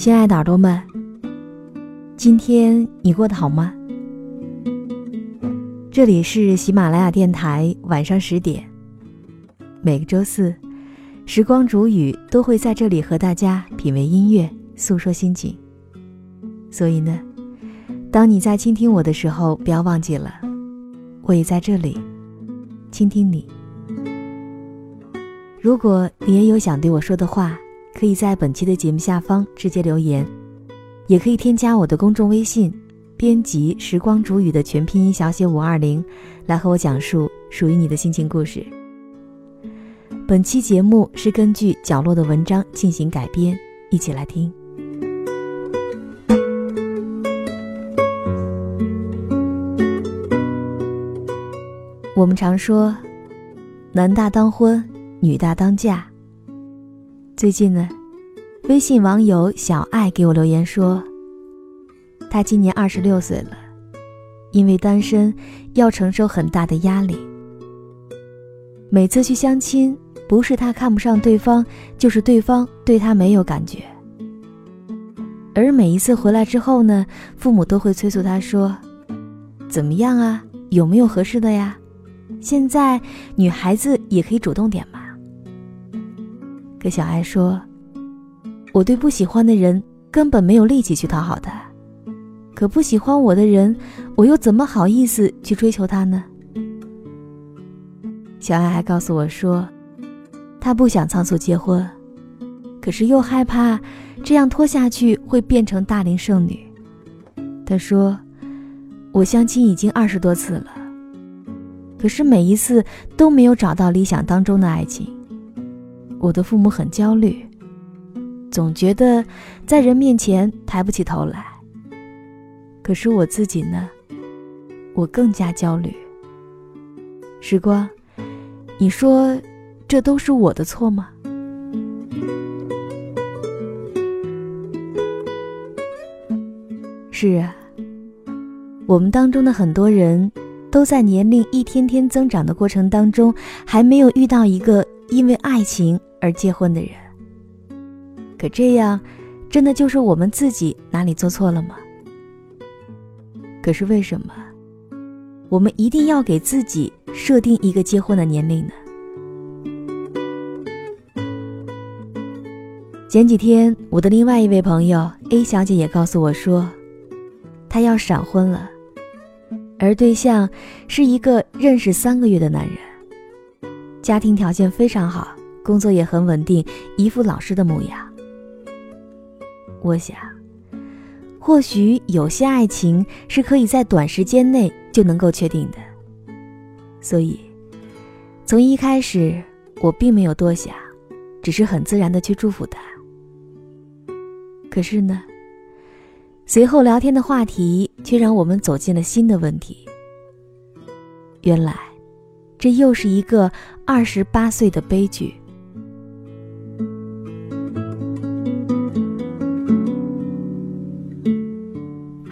亲爱的耳朵们，今天你过得好吗？这里是喜马拉雅电台，晚上十点，每个周四，时光煮雨都会在这里和大家品味音乐，诉说心情。所以呢，当你在倾听我的时候，不要忘记了，我也在这里倾听你。如果你也有想对我说的话。可以在本期的节目下方直接留言，也可以添加我的公众微信，编辑“时光煮雨”的全拼音小写五二零，来和我讲述属于你的心情故事。本期节目是根据角落的文章进行改编，一起来听。我们常说，男大当婚，女大当嫁。最近呢，微信网友小爱给我留言说，他今年二十六岁了，因为单身要承受很大的压力。每次去相亲，不是他看不上对方，就是对方对他没有感觉。而每一次回来之后呢，父母都会催促他说：“怎么样啊？有没有合适的呀？现在女孩子也可以主动点嘛。”可小艾说：“我对不喜欢的人根本没有力气去讨好他，可不喜欢我的人，我又怎么好意思去追求他呢？”小艾还告诉我说：“她不想仓促结婚，可是又害怕这样拖下去会变成大龄剩女。”她说：“我相亲已经二十多次了，可是每一次都没有找到理想当中的爱情。”我的父母很焦虑，总觉得在人面前抬不起头来。可是我自己呢，我更加焦虑。时光，你说这都是我的错吗？是啊，我们当中的很多人都在年龄一天天增长的过程当中，还没有遇到一个因为爱情。而结婚的人，可这样，真的就是我们自己哪里做错了吗？可是为什么，我们一定要给自己设定一个结婚的年龄呢？前几天，我的另外一位朋友 A 小姐也告诉我说，她要闪婚了，而对象是一个认识三个月的男人，家庭条件非常好。工作也很稳定，一副老实的模样。我想，或许有些爱情是可以在短时间内就能够确定的。所以，从一开始我并没有多想，只是很自然的去祝福他。可是呢，随后聊天的话题却让我们走进了新的问题。原来，这又是一个二十八岁的悲剧。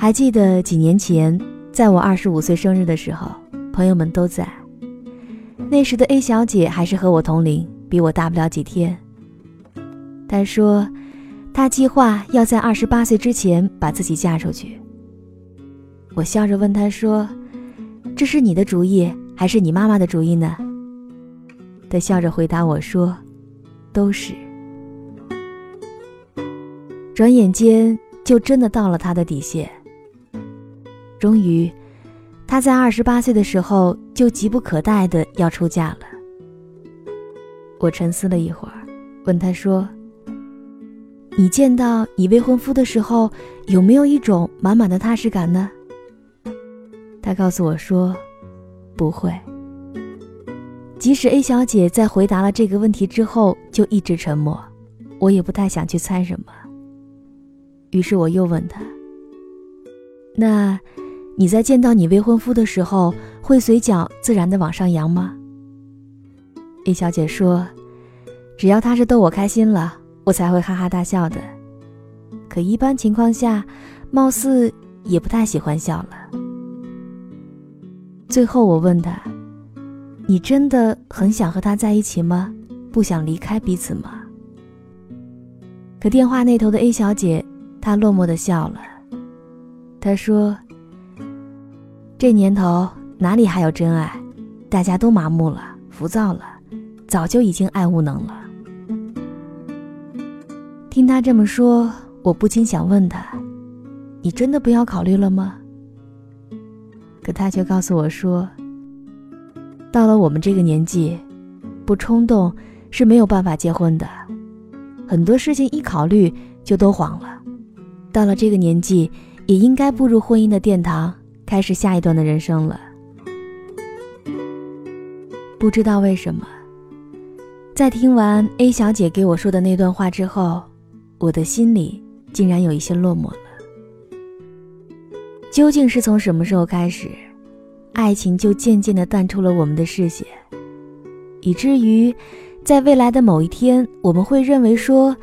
还记得几年前，在我二十五岁生日的时候，朋友们都在。那时的 A 小姐还是和我同龄，比我大不了几天。她说，她计划要在二十八岁之前把自己嫁出去。我笑着问她说：“这是你的主意，还是你妈妈的主意呢？”她笑着回答我说：“都是。转眼间就真的到了她的底线。终于，她在二十八岁的时候就急不可待的要出嫁了。我沉思了一会儿，问她说：“你见到你未婚夫的时候，有没有一种满满的踏实感呢？”他告诉我说：“不会。”即使 A 小姐在回答了这个问题之后就一直沉默，我也不太想去猜什么。于是我又问她：“那你在见到你未婚夫的时候，会嘴角自然的往上扬吗？” A 小姐说：“只要他是逗我开心了，我才会哈哈大笑的。可一般情况下，貌似也不太喜欢笑了。”最后我问他。你真的很想和他在一起吗？不想离开彼此吗？可电话那头的 A 小姐，她落寞的笑了。她说：“这年头哪里还有真爱？大家都麻木了，浮躁了，早就已经爱无能了。”听他这么说，我不禁想问他：“你真的不要考虑了吗？”可他却告诉我说。到了我们这个年纪，不冲动是没有办法结婚的。很多事情一考虑就都黄了。到了这个年纪，也应该步入婚姻的殿堂，开始下一段的人生了。不知道为什么，在听完 A 小姐给我说的那段话之后，我的心里竟然有一些落寞了。究竟是从什么时候开始？爱情就渐渐地淡出了我们的视线，以至于，在未来的某一天，我们会认为说，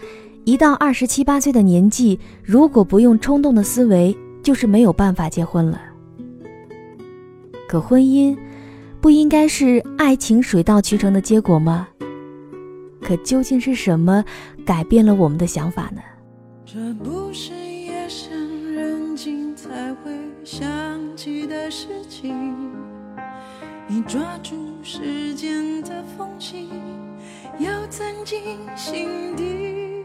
一到二十七八岁的年纪，如果不用冲动的思维，就是没有办法结婚了。可婚姻，不应该是爱情水到渠成的结果吗？可究竟是什么改变了我们的想法呢？这不是夜深人静才会想起的事情。你抓住时间的缝隙，要钻进心底。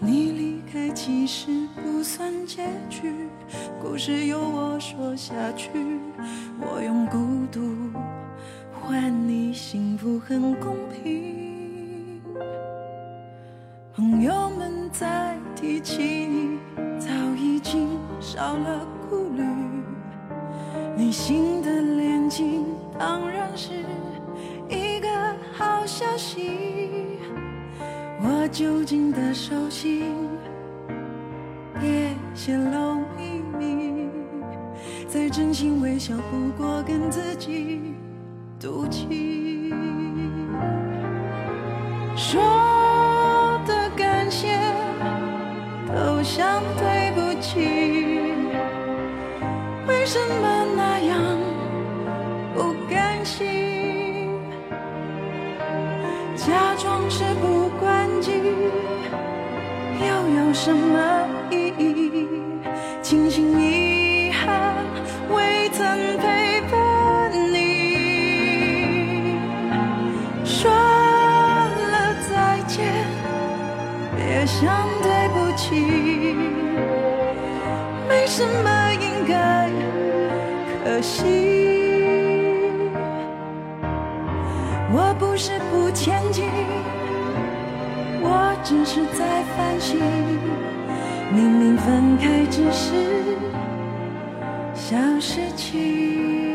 你离开其实不算结局，故事由我说下去。我用孤独换你幸福，很公平。朋友们在提起你，早已经少了顾虑。你新的恋情当然是一个好消息。我究竟的手心，别泄露。真心微笑，不过跟自己赌气。说的感谢，都像对不起。为什么那样不甘心？假装是不关机，又有什么什么应该。可惜，我不是不前进，我只是在反省。明明分开只是小事情，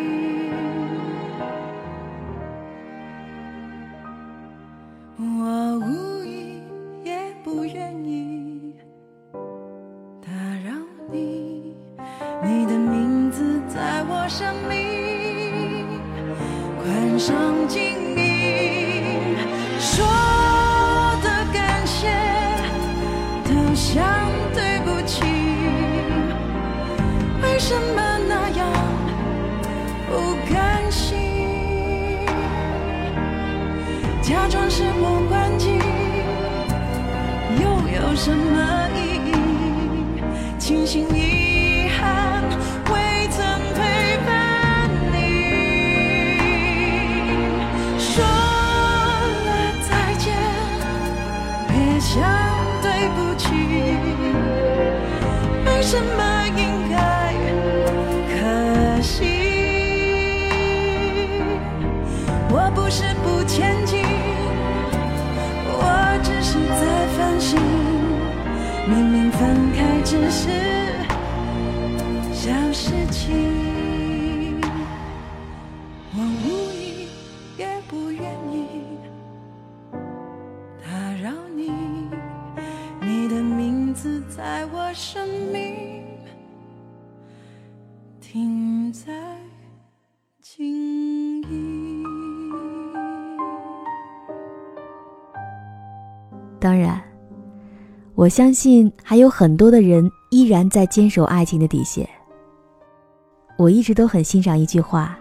假装是梦关机又有什么意义？庆幸遗憾未曾陪伴你。说了再见别想对不起。没什么只是小事情我无意也不愿意打扰你你的名字在我生命停在记忆当然我相信还有很多的人依然在坚守爱情的底线。我一直都很欣赏一句话：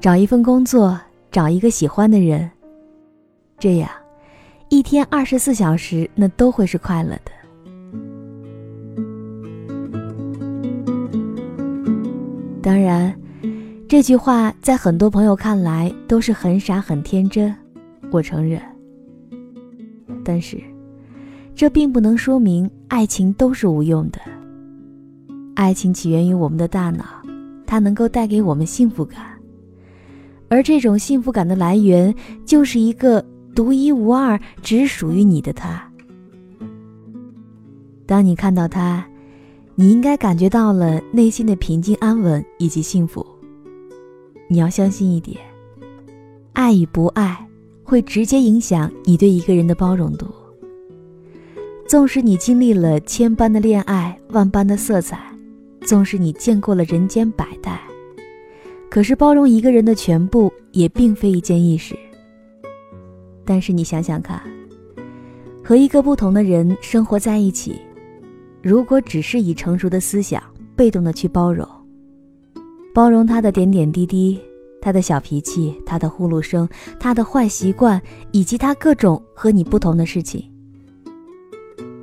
找一份工作，找一个喜欢的人，这样一天二十四小时那都会是快乐的。当然，这句话在很多朋友看来都是很傻很天真，我承认。但是，这并不能说明爱情都是无用的。爱情起源于我们的大脑，它能够带给我们幸福感，而这种幸福感的来源就是一个独一无二、只属于你的他。当你看到他，你应该感觉到了内心的平静、安稳以及幸福。你要相信一点：爱与不爱。会直接影响你对一个人的包容度。纵使你经历了千般的恋爱，万般的色彩，纵使你见过了人间百态，可是包容一个人的全部也并非一件易事。但是你想想看，和一个不同的人生活在一起，如果只是以成熟的思想被动的去包容，包容他的点点滴滴。他的小脾气，他的呼噜声，他的坏习惯，以及他各种和你不同的事情，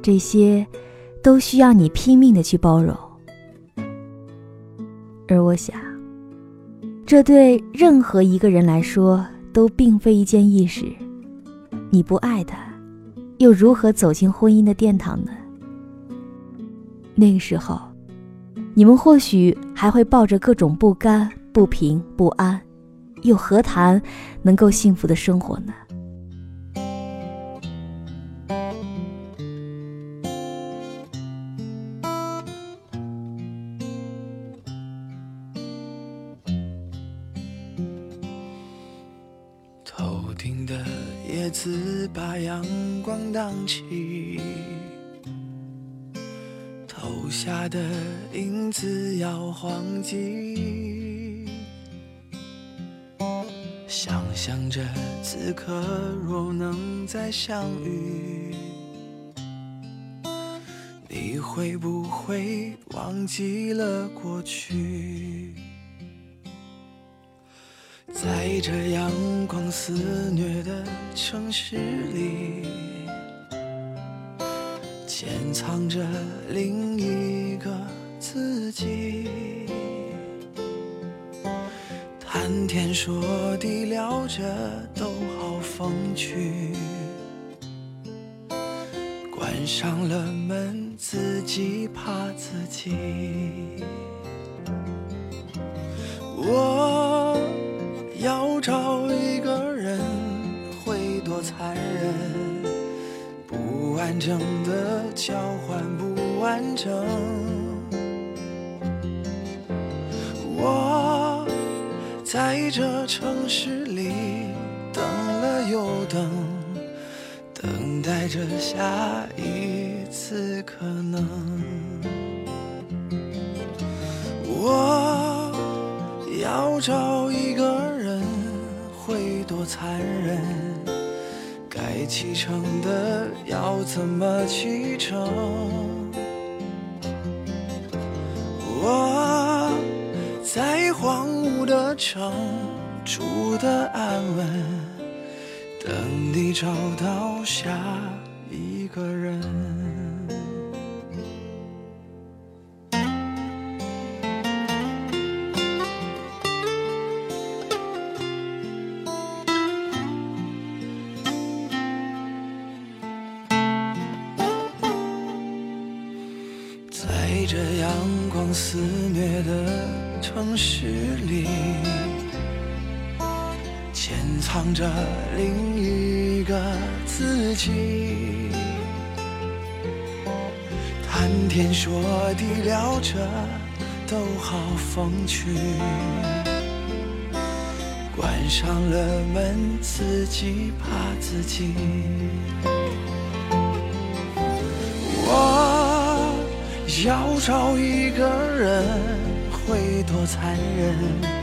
这些都需要你拼命的去包容。而我想，这对任何一个人来说都并非一件易事。你不爱他，又如何走进婚姻的殿堂呢？那个时候，你们或许还会抱着各种不甘、不平、不安。又何谈能够幸福的生活呢？相遇，你会不会忘记了过去？在这阳光肆虐的城市里，潜藏着另一个自己。谈天说地聊着都好风趣，关上了门自己怕自己。我要找一个人会多残忍，不完整的交换不完整。我。在这城市里等了又等，等待着下一次可能。我要找一个人会多残忍，该启程的要怎么启程？我在荒芜的城住的安稳，等你找到下一个人在这阳光肆虐的城市里潜藏着另一个自己。谈天说地聊着都好风趣，关上了门自己怕自己。我要找一个人会多残忍，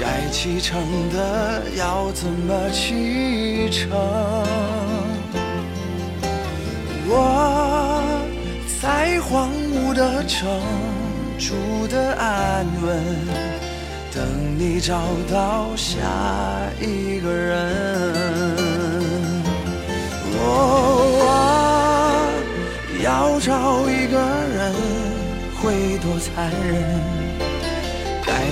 该启程的要怎么启程？我在荒芜的城住的安稳，等你找到下一个人。我要找一个人会多残忍，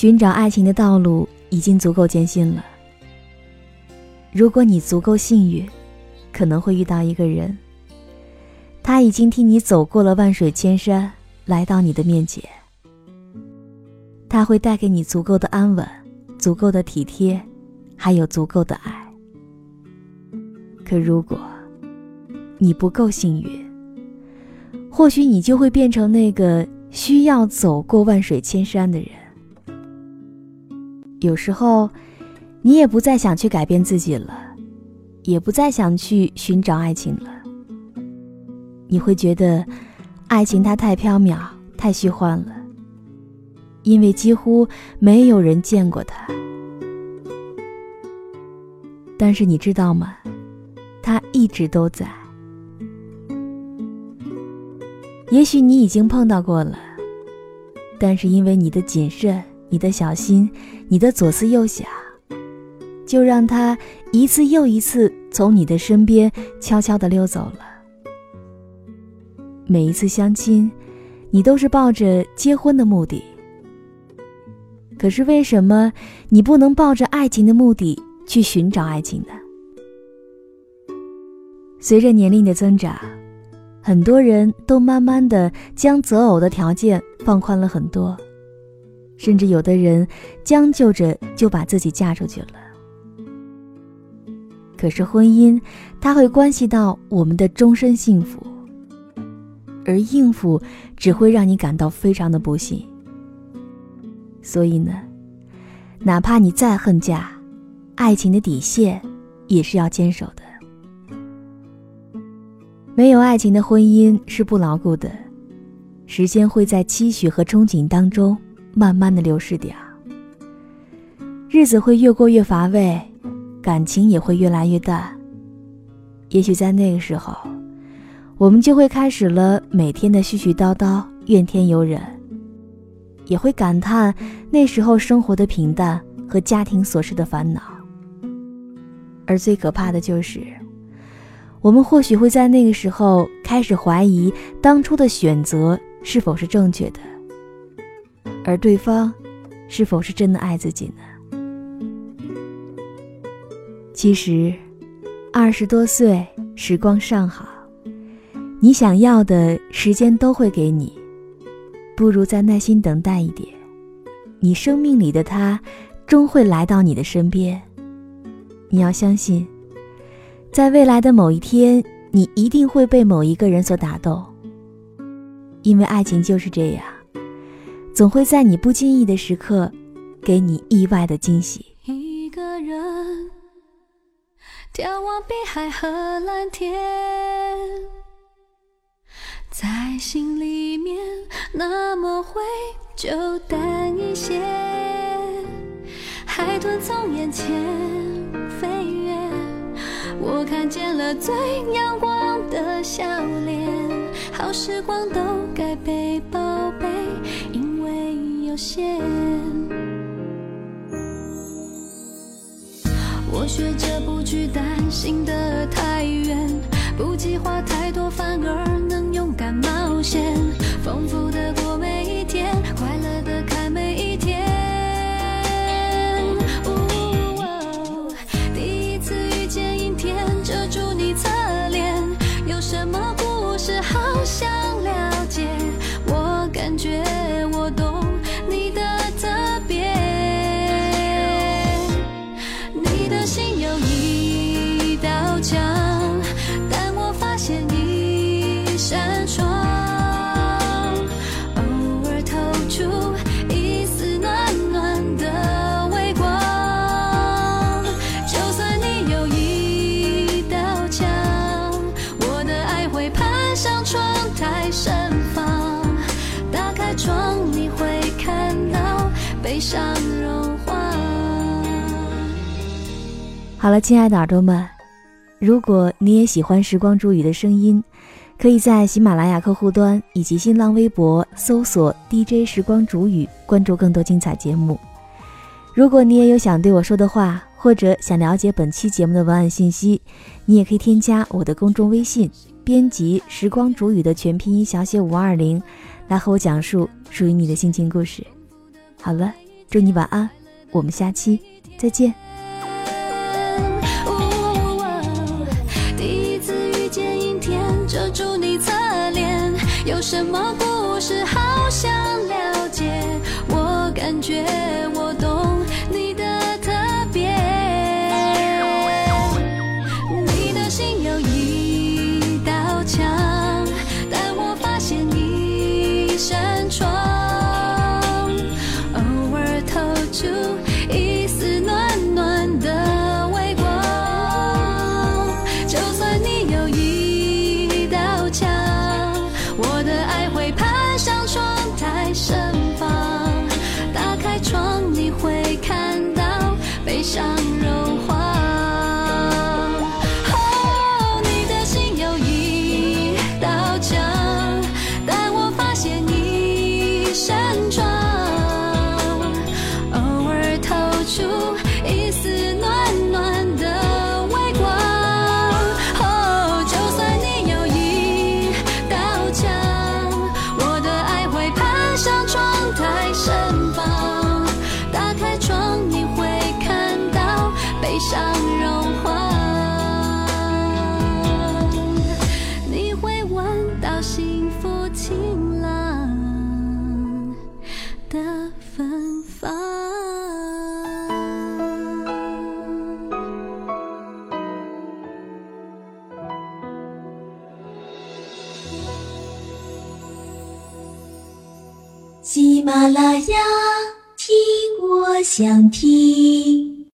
寻找爱情的道路已经足够艰辛了。如果你足够幸运，可能会遇到一个人，他已经替你走过了万水千山，来到你的面前。他会带给你足够的安稳，足够的体贴，还有足够的爱。可如果你不够幸运，或许你就会变成那个需要走过万水千山的人。有时候，你也不再想去改变自己了，也不再想去寻找爱情了。你会觉得，爱情它太缥缈、太虚幻了，因为几乎没有人见过它。但是你知道吗？它一直都在。也许你已经碰到过了，但是因为你的谨慎。你的小心，你的左思右想，就让他一次又一次从你的身边悄悄地溜走了。每一次相亲，你都是抱着结婚的目的。可是为什么你不能抱着爱情的目的去寻找爱情呢？随着年龄的增长，很多人都慢慢的将择偶的条件放宽了很多。甚至有的人将就着就把自己嫁出去了。可是婚姻，它会关系到我们的终身幸福，而应付只会让你感到非常的不幸。所以呢，哪怕你再恨嫁，爱情的底线也是要坚守的。没有爱情的婚姻是不牢固的，时间会在期许和憧憬当中。慢慢的流逝掉，日子会越过越乏味，感情也会越来越淡。也许在那个时候，我们就会开始了每天的絮絮叨叨、怨天尤人，也会感叹那时候生活的平淡和家庭琐事的烦恼。而最可怕的就是，我们或许会在那个时候开始怀疑当初的选择是否是正确的。而对方，是否是真的爱自己呢？其实，二十多岁，时光尚好，你想要的时间都会给你，不如再耐心等待一点，你生命里的他，终会来到你的身边。你要相信，在未来的某一天，你一定会被某一个人所打动，因为爱情就是这样。总会在你不经意的时刻，给你意外的惊喜。一个人眺望碧海和蓝天，在心里面那么会就淡一些。海豚从眼前飞越，我看见了最阳光的笑脸。好时光都该被宝。我学着不去担心的太远，不计划太多，反而能勇敢冒险，丰富的好了，亲爱的耳朵们，如果你也喜欢时光煮雨的声音，可以在喜马拉雅客户端以及新浪微博搜索 DJ 时光煮雨，关注更多精彩节目。如果你也有想对我说的话，或者想了解本期节目的文案信息，你也可以添加我的公众微信，编辑“时光煮雨”的全拼音小写五二零，来和我讲述属于你的心情故事。好了，祝你晚安，我们下期再见。想听。